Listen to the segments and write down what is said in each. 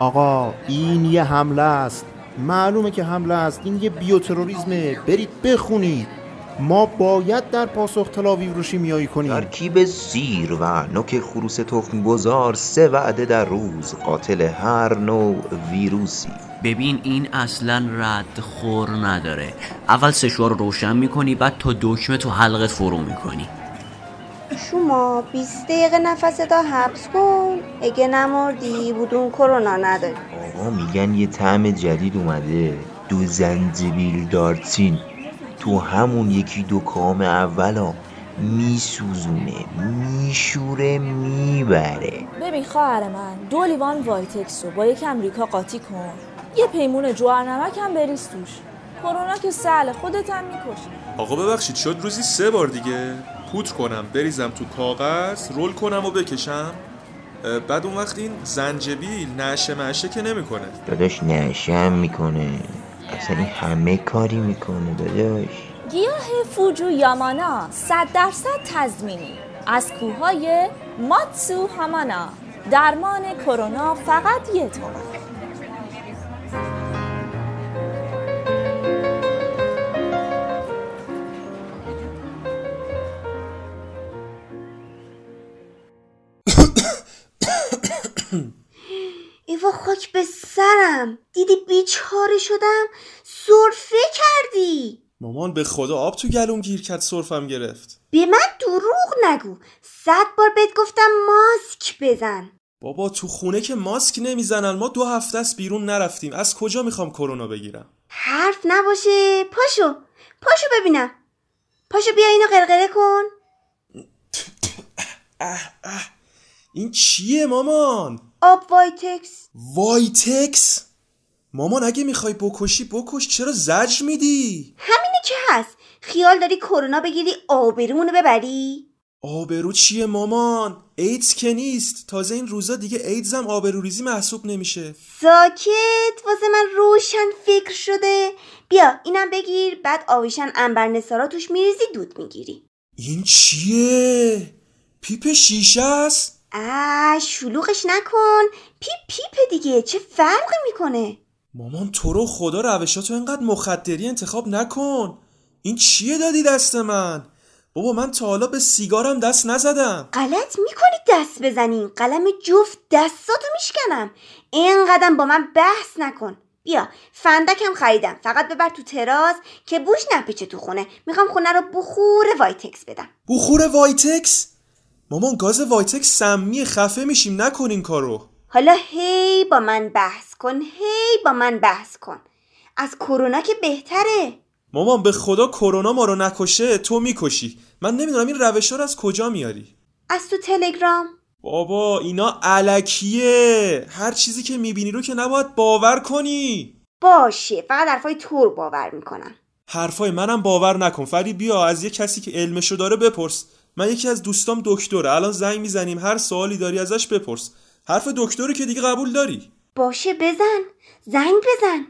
آقا این یه حمله است. معلومه که حمله است. این یه بیوتروریزمه. برید بخونید. ما باید در پاسخ تلاویو رو شیمیایی کنیم. ترکیب زیر و نوک خروس تخم گذار سه وعده در روز قاتل هر نوع ویروسی. ببین این اصلا رد خور نداره. اول سشوار رو روشن می‌کنی بعد تا دکمه تو حلقت فرو می‌کنی. شما 20 دقیقه نفس تا حبس کن. اگه نمردی بودون کرونا نداری. آقا میگن یه طعم جدید اومده. دو زنجبیل دارچین. تو همون یکی دو کام اولا میسوزونه میشوره می‌بره. ببین خواهر من دو لیوان وایتکس رو با یک امریکا قاطی کن. یه پیمون جوهر نمک هم بریز توش. کرونا که سهل خودت هم می‌کشی. آقا ببخشید شد روزی سه بار دیگه. پودر کنم بریزم تو کاغذ رول کنم و بکشم. بعد اون وقت این زنجبیل نشه مشه که نمی‌کنه. داداش نشم می‌کنه. اصلا این همه کاری می‌کنه داداش. گیاه فوجو یامانا صد درصد تضمینی. از کوههای ماتسو همانا درمان کرونا فقط یه تومن. سرم دیدی بیچاره شدم. سرفه کردی. مامان به خدا آب تو گلوم گیر کرد سرفم گرفت. به من دروغ نگو. صد بار بهت گفتم ماسک بزن. بابا تو خونه که ماسک نمی‌زنن. ما دو هفته است بیرون نرفتیم. از کجا می‌خوام کرونا بگیرم؟ حرف نباشه. پاشو. پاشو ببینم. پاشو بیا اینو قرقره کن. این چیه مامان؟ آب وایتکس. وایتکس؟ مامان اگه می‌خوای بکشی بکش. چرا زجر میدی؟ همینه که هست. خیال داری کرونا بگیری آبرومونو ببری؟ آبرو چیه مامان؟ ایدز که نیست. تازه این روزا دیگه ایدزم آبروریزی محسوب نمیشه. ساکت. واسه من روشن فکر شده. بیا اینم بگیر. بعد آویشن عنبر نسارا توش میریزی دود می‌گیری. این چیه؟ پیپ شیشه است؟ آ شلوغش نکن. پیپ پیپ دیگه. چه فرقی می‌کنه؟ مامان تو رو خدا روشاتو اینقدر مخدری انتخاب نکن. این چیه دادی دست من؟ بابا من تا حالا به سیگارم دست نزدم. غلط می‌کنی دست بزنی. قلم جفت دستاتو میشکنم. اینقدر با من بحث نکن. بیا فندکم خریدم. فقط ببر تو تراس که بوش نپیچه تو خونه. می‌خوام خونه رو بخور وایتکس بدم. بخور وایتکس؟ مامان گاز وایتکس سمی خفه میشیم. نکن این کارو. حالا هی با من بحث کن هی با من بحث کن. از کرونا که بهتره. مامان به خدا کرونا ما رو نکشه تو می‌کشی. من نمی‌دونم این روش از کجا میاری؟ از تو تلگرام. بابا اینا الکیه. هر چیزی که می‌بینی رو که نباید باور کنی. باشه فقط حرفای تو رو باور می‌کنم. حرفای منم باور نکن. فری بیا از یه کسی که علمشو داره بپرس. من یکی از دوستام دکتره. الان زنگ می‌زنیم. هر سوالی داری ازش بپرس. حرف دکتری که دیگه قبول داری. باشه بزن. زنگ بزن.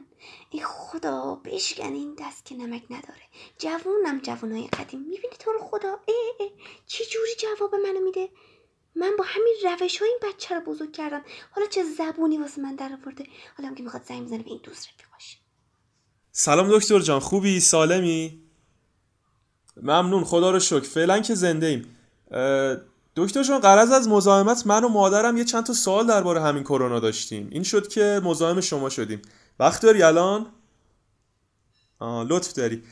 ای خدا بشکن این دست که نمک نداره. جوونم جوونای قدیم. می‌بینی تو رو خدا؟ ای ای چی جوری جواب منو میده؟ من با همین روش ها این بچه رو بزرگ کردم. حالا چه زبونی واسه من در آورده؟ حالا هم که می‌خواد زنگ بزنه به این دوست رفیقاش سلام دکتر جان. خوبی؟ سالمی؟ ممنون. خدا رو شکر. فعلا که زنده ایم. دکتر جان قرض از مزاحمت من و مادرم یه چند تا سوال درباره همین کرونا داشتیم. این شد که مزاحم شما شدیم. وقت داری الان؟ آه لطف داری.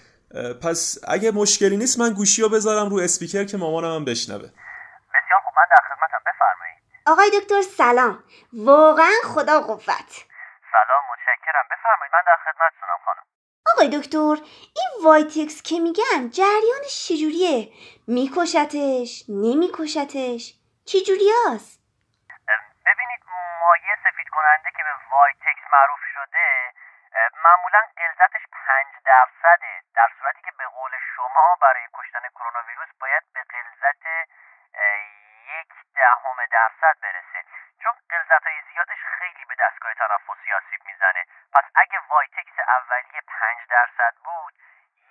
پس اگه مشکلی نیست من گوشی رو بذارم رو اسپیکر که مامانم هم بشنوه. بسیار خوب من در خدمتم. بفرمایید. آقای دکتر سلام. واقعا خدا قوت. سلام متشکرم. بفرمایید من در خدمتتونم خانم. آقای دکتر این وایتکس که میگن جریانش چجوریه؟ میکشتش؟ نمیکشتش؟ چجوریاست اه، ببینید مایع سفید کننده که به وایتکس معروف شده معمولا غلظتش پنج درصده. در صورتی که به قول شما برای کشتن کرونا ویروس باید به غلظت یک دهم درصد برسه چون غلظت های زیادش خیلی به دستگاه تنفسی آسیب می‌زنه پس اگه وایتکس اولیه پنج درصد بود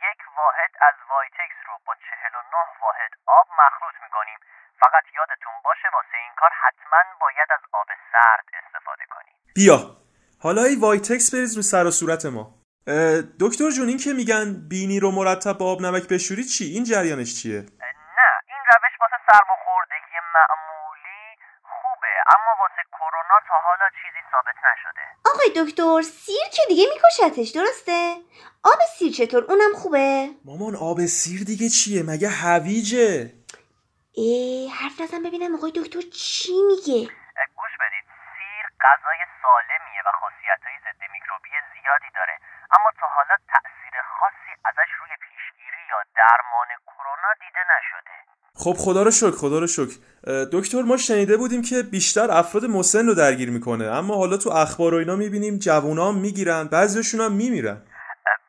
یک واحد از وایتکس رو با 49 واحد آب مخلوط می‌کنیم فقط یادتون باشه واسه این کار حتما باید از آب سرد استفاده کنیم بیا. حالا ای وایتکس بریز رو سر و صورت ما. دکتر جون این که میگن بینی رو مرتب با آب نمک بشوری چی؟ این جریانش چیه؟ نه این روش واسه سرماخوردگی معمولی خوبه اما واسه کرونا تا حالا چیزی ثابت نشده. آقای دکتر سیر که دیگه میکشتش درسته؟ آب سیر چطور؟ اونم خوبه؟ مامان آب سیر دیگه چیه؟ مگه هویجه؟ ای حرف نزن ببینم آقای دکتر چی میگه؟ گوش بدید سیر غذای سالمیه و خاصیتهای ضد میکروبی زیادی داره اما تا حالا تأثیر خاصی ازش روی پیشگیری یا درمان کرونا دیده نشده. خب خدا رو شکر خدا رو شکر. دکتر ما شنیده بودیم که بیشتر افراد مسن رو درگیر می‌کنه اما حالا تو اخبار و اینا می‌بینیم جوونا هم می‌گیرن بعضیشون هم میمیرن.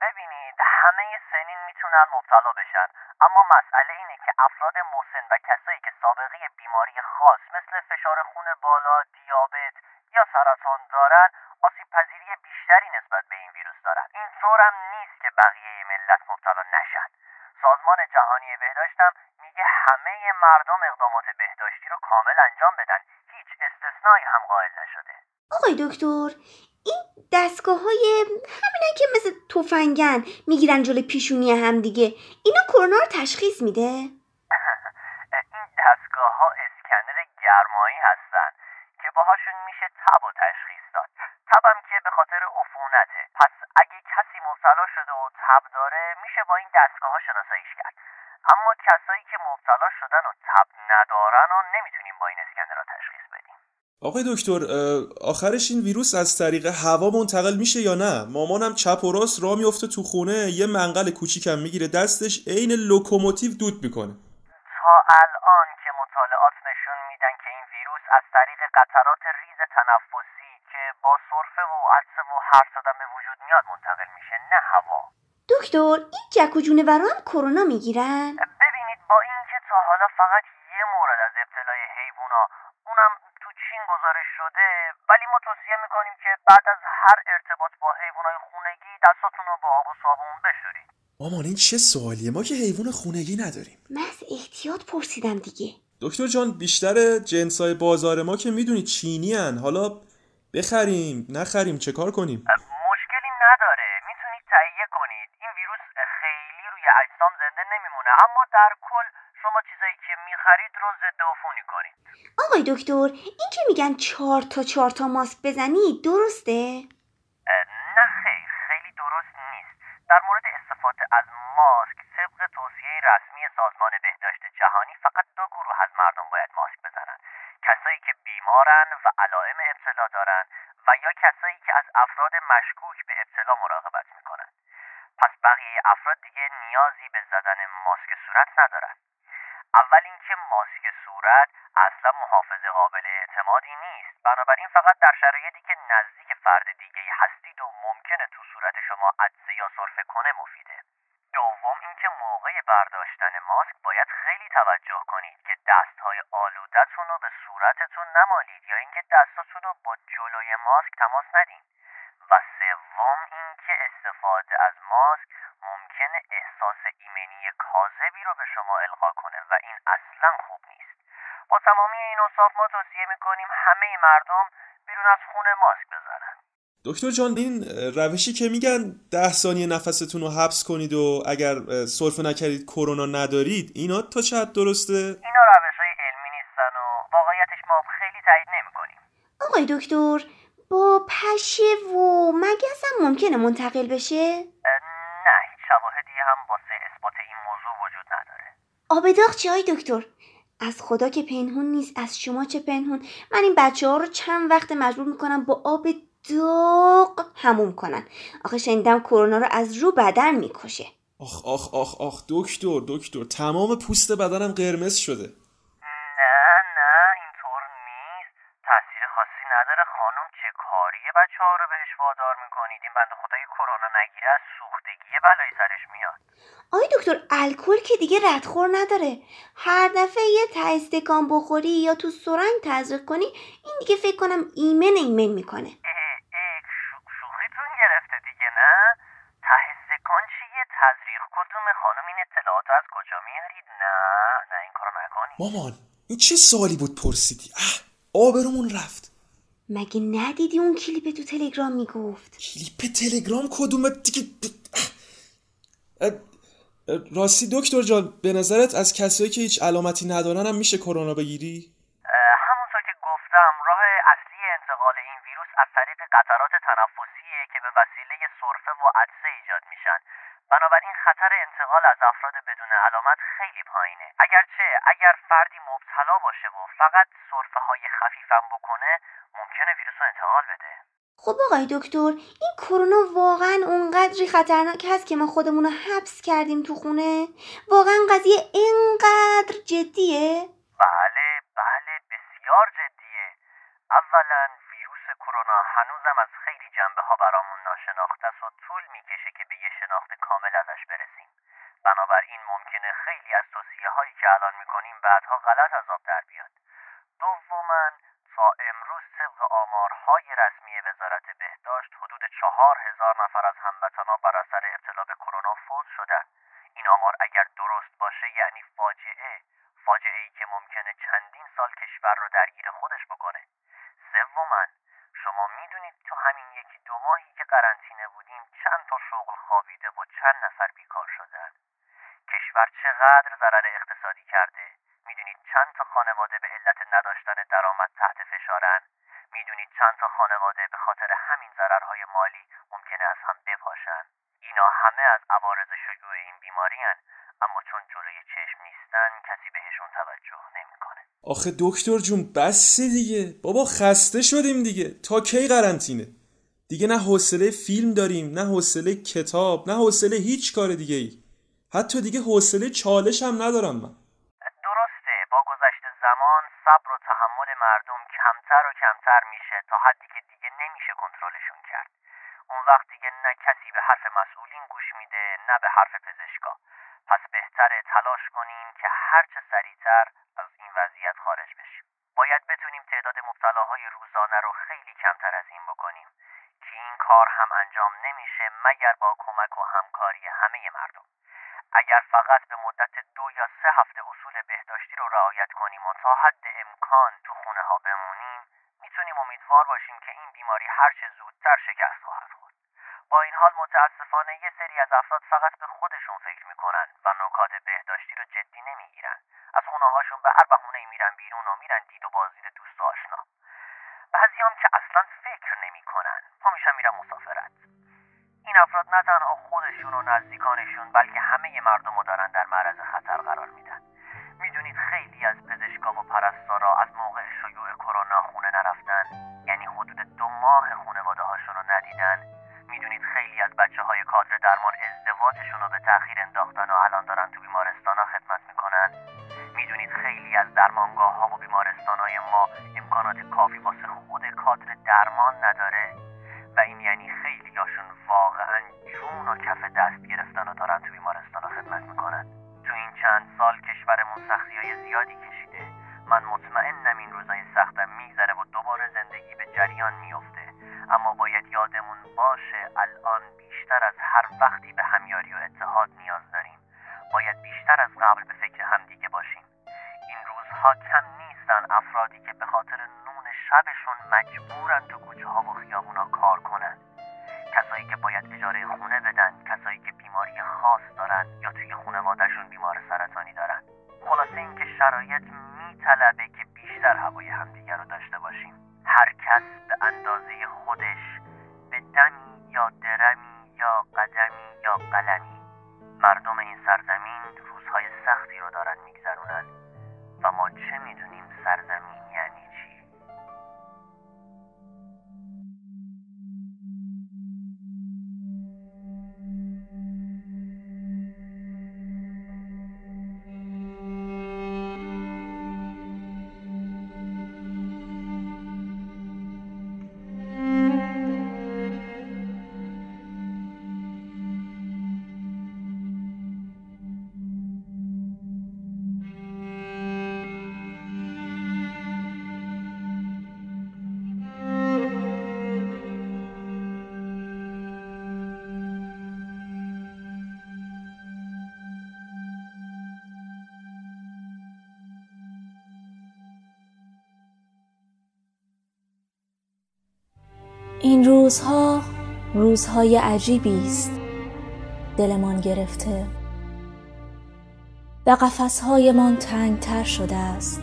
ببینید همه سنین می‌تونن مبتلا بشن اما مسئله اینه که افراد مسن و کسایی که سابقه بیماری خاص مثل فشار خون بالا، دیابت یا سرطان دارن آسیب پذیری بیشتری نسبت به این ویروس هم نیست که بقیه ملت مبتلا نشن. سازمان جهانی بهداشت هم میگه همه مردم اقدامات بهداشتی رو کامل انجام بدن. هیچ استثنایی هم قائل نشده. آقای دکتر این دستگاه های همینن که مثل تفنگن می‌گیرن جلوی پیشونی هم دیگه اینا کرونا رو تشخیص میده این دستگاه ها اسکنر گرمایی هستن که باهاشون میشه تب و تشخیص داد تبم که به خاطر عفونته پس اگه کسی مبتلا شده و تب داره میشه با این دستگاه ها شناساییش کرد اما کسایی که مبتلا شدن و تب ندارن و نمی‌تونیم با این اسکنر ها تشخیص بدیم آقای دکتر آخرش این ویروس از طریق هوا منتقل میشه یا نه؟ مامانم چپ و راست راه میفته تو خونه یه منقل کوچیکم می‌گیره دستش عین لوکوموتیو دود می‌کنه. تا الان که مطالعات نشون میدن که این ویروس از طریق قطرات ریز تنفسی که با سرفه و عطسه و حرف زدن به وجود میاد منتقل میشه نه هوا. دکتر این جک و جونورا هم کرونا می‌گیرن؟ ببینید با اینکه تا حالا فقط یه مورد از ابتلای حیوونا اونم تو چین گزارش شده ولی ما توصیه می‌کنیم که بعد از هر ارتباط با حیوانای خونگی دستاتون رو با آب و صابون بشورید. مامان این چه سوالیه؟ ما که حیوان خونگی نداریم. من از احتیاط پرسیدم دیگه. دکتر جان بیشتر جنسای بازار ما که می‌دونید چینی هن. حالا بخریم نخریم چه کار کنیم؟ مشکلی نداره. می‌تونید تهیه کنید. این ویروس خیلی روی اجسام زنده نمیمونه. اما در کل شما چیزایی که می‌خرید رو ضد عفونی. آقای دکتر این که میگن چهار تا چهار تا ماسک بزنی درسته؟ نه خیر خیلی درست نیست. در مورد استفاده از ماسک طبق توصیه رسمی سازمان بهداشت جهانی فقط دو گروه از مردم باید ماسک بزنن کسایی که بیمارن و علائم ابتلا دارن و یا کسایی که از افراد مشکوک به ابتلا مراقبت می‌کنن. پس بقیه افراد دیگه نیازی به زدن ماسک صورت ندارن اول اینکه ماسک صورت اصلا محافظ قابل اعتمادی نیست بنابراین فقط در شرایطی که نزدیک فرد دیگه هستید و ممکنه تو صورت شما عدسه یا سرفه کنه مفیده. دوم اینکه موقع برداشتن ماسک باید خیلی توجه کنید که دستهای آلودتون رو به صورتتون نمالید یا اینکه دستاتون رو با جلوی ماسک تماس ندین. و سوم اینکه استفاده از ماسک ممکنه احساس ایمنی کاذبی رو به شما القا کنه و این اصلا خوب نیست. با تمامی این اوصاف ما توصیه می‌کنیم همه مردم بیرون از خونه ماسک بزنن دکتر جان این روشی که میگن ده ثانیه نفستون رو حبس کنید و اگر سرفه نکردید کرونا ندارید اینا تا چه حد درسته؟ اینا روش های علمی نیستن و واقعیتش ما خیلی تایید نمی‌کنیم. آقای دکتر با پشه و مگس هم ممکنه منتقل بشه؟ نه هیچ شواهدی هم واسه اثبات این موضوع وجود نداره. آب داغ چی های دکتر از خدا که پنهون نیست از شما چه پنهون؟ من این بچه ها رو چند وقت مجبور می‌کنم با آب داغ هموم کنن. آخه شنیدم کرونا رو از رو بدن می‌کشه. آخ آخ آخ آخ دکتر دکتر تمام پوست بدنم قرمز شده. نه نه اینطور نیست. تاثیر خاصی نداره خانم چه کاریه بچه ها رو بهش وادار می‌کنید؟ این بنده خدا که کرونا نگیره از سوختگی بلایی سرش میاد. آقای دکتر الکل که دیگه ردخور نداره. هر دفعه یه ته استکان بخوری یا تو سرنگ تزریق کنی این دیگه فکر کنم ایمن ایمن می‌کنه اه اه شو- شوخیتون گرفته دیگه نه ته استکان چیه کدومه خانم این اطلاعات از کجا میارید؟ نه نه این کارو نکنید. مامان این چه سوالی بود پرسیدی؟ اه آبرومون رفت. مگه ندیدی اون کلیپ تو تلگرام می‌گفت؟ کلیپ تلگرام کدومه؟ دیگه راستی دکتر جان به نظرت از کسایی که هیچ علامتی ندارن هم میشه کرونا بگیری؟ همونطور که گفتم راه اصلی انتقال این ویروس از طریق قطرات تنفسیه که به وسیله سرفه و عطسه ایجاد میشن. بنابراین خطر انتقال از افراد بدون علامت خیلی پایینه. اگرچه اگر فردی مبتلا باشه و فقط سرفه های خفیفم بکنه ممکنه ویروس رو انتقال بده. خب آقای دکتر این کرونا واقعا اونقدری خطرناک هست که ما خودمون رو حبس کردیم تو خونه؟ واقعا قضیه اینقدر جدیه؟ بله بله بسیار جدیه. اولا ویروس کرونا هنوزم از خیلی جنبه ها برامون طول می‌کشه که به یه شناخت کامل ازش برسیم. بنابراین ممکنه خیلی از توصیه هایی که الان می‌کنیم بعدها غلط از آب در بیاد. دوما تا امروز طبق آمارهای رسمی وزارت بهداشت حدود چهار هزار نفر از هموطنان بر اثر ابتلا به کرونا فوت شدن. این آمار اگر درست باشه یعنی فاجعه فاجعه ای که ممکنه چندین سال کشور رو درگیر خودش بکنه سوما شما می‌دونید تو همین یکی دو ماهی که قرنطینه بودیم چند تا شغل خوابیده و چند نفر بیکار شدن کشور چقدر ضرر اقتصادی کرده می‌دونید چند تا خانواده به علت نداشتن درآمد تحت فشارن می‌دونید چند تا خانواده به خاطر همین ضررهای مالی ممکنه از هم بپاشن اینا همه از عوارض شیوع این بیماری هن. اما چون جلوی چشم نیستن کسی بهشون توجه نمی‌کنه آخه دکتر جون بس دیگه. بابا خسته شدیم دیگه. تا کی قرنطینه؟ دیگه نه حوصله فیلم داریم نه حوصله کتاب نه حوصله هیچ کار دیگه ای حتی دیگه حوصله چالش هم ندارم من. درسته. با گذشت زمان صبر و تحمل مردم کمتر و کمتر میشه تا حدی که دیگه نمیشه کنترلشون کرد. اون وقت دیگه نه کسی به حرف مسئولین گوش میده نه به حرف پزشکا. پس بهتره تلاش کنیم که هرچه سریعتر از این وضعیت خارج بشیم باید بتونیم تعداد مبتلاهای روزانه رو خیلی کمتر از این بکنیم که این کار هم انجام نمیشه مگر با کمک و همکاری همه مردم اگر فقط به مدت دو یا سه هفته اصول بهداشتی رو رعایت کنیم و تا حد امکان تو خونه ها بمونیم می‌تونیم امیدوار باشیم که این بیماری هرچه زودتر شکست خواهد خورد با این حال متاسفانه یه سری از افراد فقط به خودشون فکر می‌کنن. کادر درمان یا درمی یا قدمی یا قلمی مردم این روزها روزهای عجیبی است. دلمان گرفته و قفسهایمان تنگتر شده است.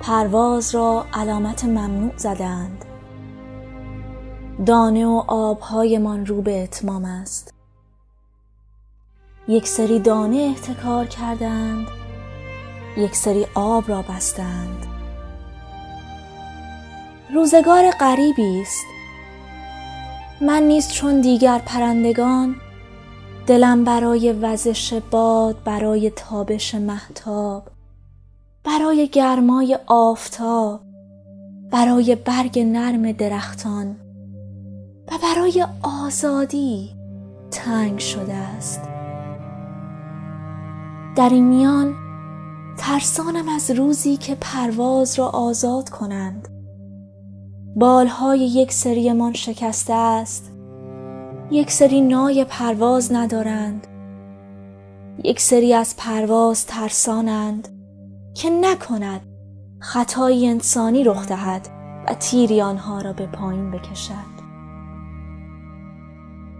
پرواز را علامت ممنوع زدند دانه و آبهایمان رو به اتمام است. یک سری دانه احتکار کردند یک سری آب را بستند روزگار غریبی است. من نیز چون دیگر پرندگان دلم برای وزش باد برای تابش محتاب برای گرمای آفتاب برای برگ نرم درختان و برای آزادی تنگ شده است. در این میان ترسانم از روزی که پرواز را آزاد کنند. بالهای یک سریمان شکسته است. یک سری نای پرواز ندارند. یک سری از پرواز ترسانند که نکند خطایی انسانی رخ دهد و تیری آنها را به پایین بکشد.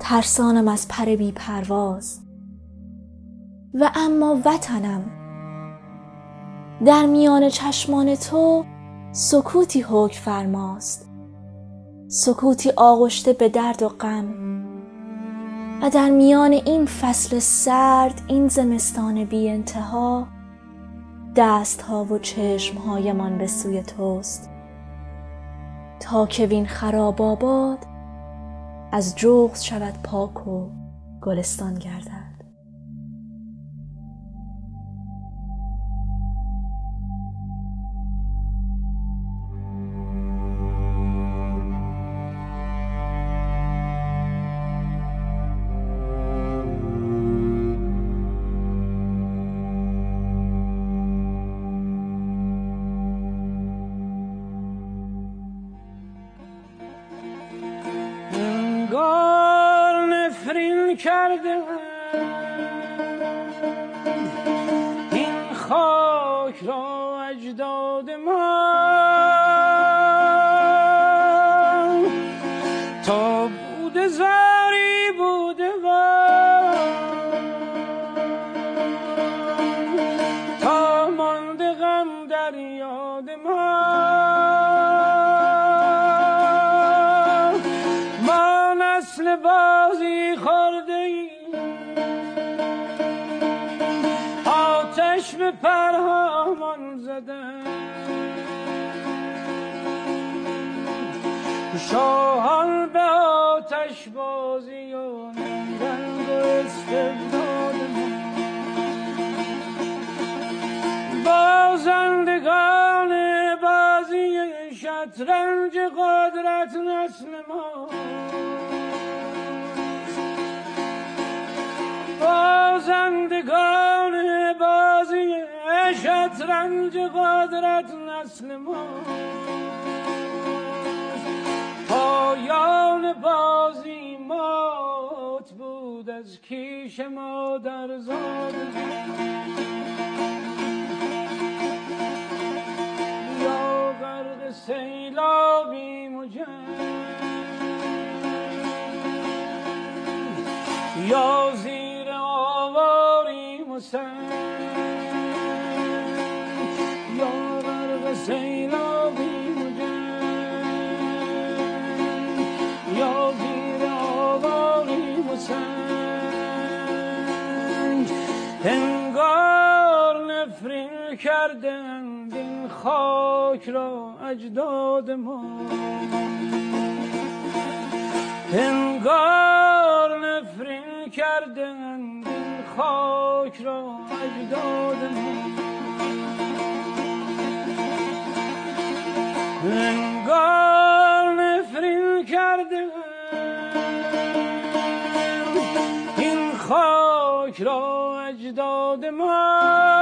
ترسانم از پر بی پرواز. و اما وطنم. در میان چشمان تو سکوتی حکم فرماست. سکوتی آغشته به درد و غم. و در میان این فصل سرد این زمستان بی انتها دست ها و چشم هایمان به سوی توست. تا که وین خراب آباد از جغز شود پاک و گلستان گردد. نفرین به پرهامان زده. شاهان به آتش بازی و رنگ و استبداد بازندگان بازی شطرنج قدرت نسل ما. بازندگان شطرنج قدرت نسل ما. پایان بازی مات بود از کیش ما در زاد یا غرق سیلابی مجن یا زیر آواری مسن. انگار نفرین کردند این خاک را اجداد ما. انگار نفرین کردند این خاک را اجداد ما. انگار نفرین کردند این خاک را اجداد ما تا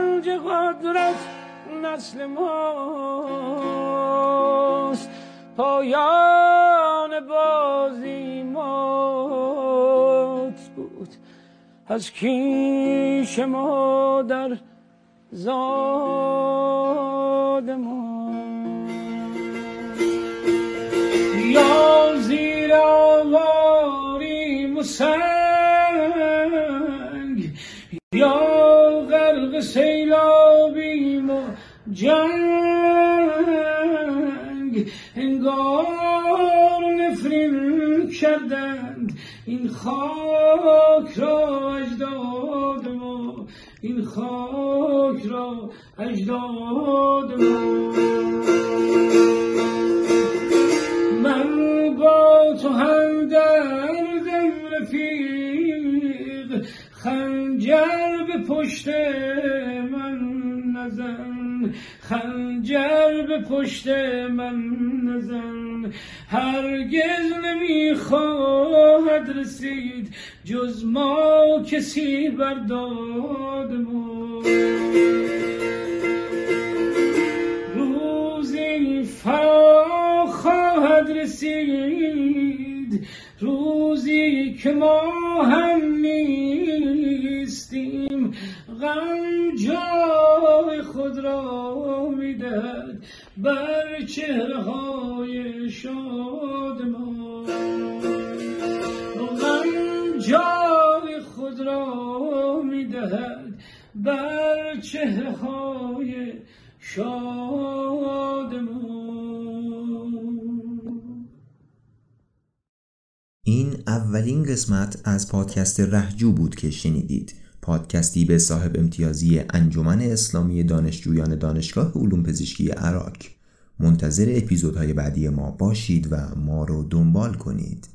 شطرنج قدرت نسل ماست. پایان بازی مات بود. از کیش مادر زاد ما یا زیر آواریم و سنگ یا سیلابیم و جنگ انگار نفرین کردند. این خاک را اجداد ما این خاک را اجداد ما. خنجر به پشت من نزن هرگز نمی‌خواهد رسید جز ما کسی برداد ما. روزی فرا خواهد رسید روزی که ما هم نیستیم. غم جای خود را بر چهره های شاد ما. غم جای خود را می‌دهد بر چهره های شاد ما. این اولین قسمت از پادکست رهجو بود که شنیدید. پادکستی به صاحب امتیازی انجمن اسلامی دانشجویان دانشگاه علوم پزشکی عراق. منتظر اپیزودهای بعدی ما باشید و ما رو دنبال کنید.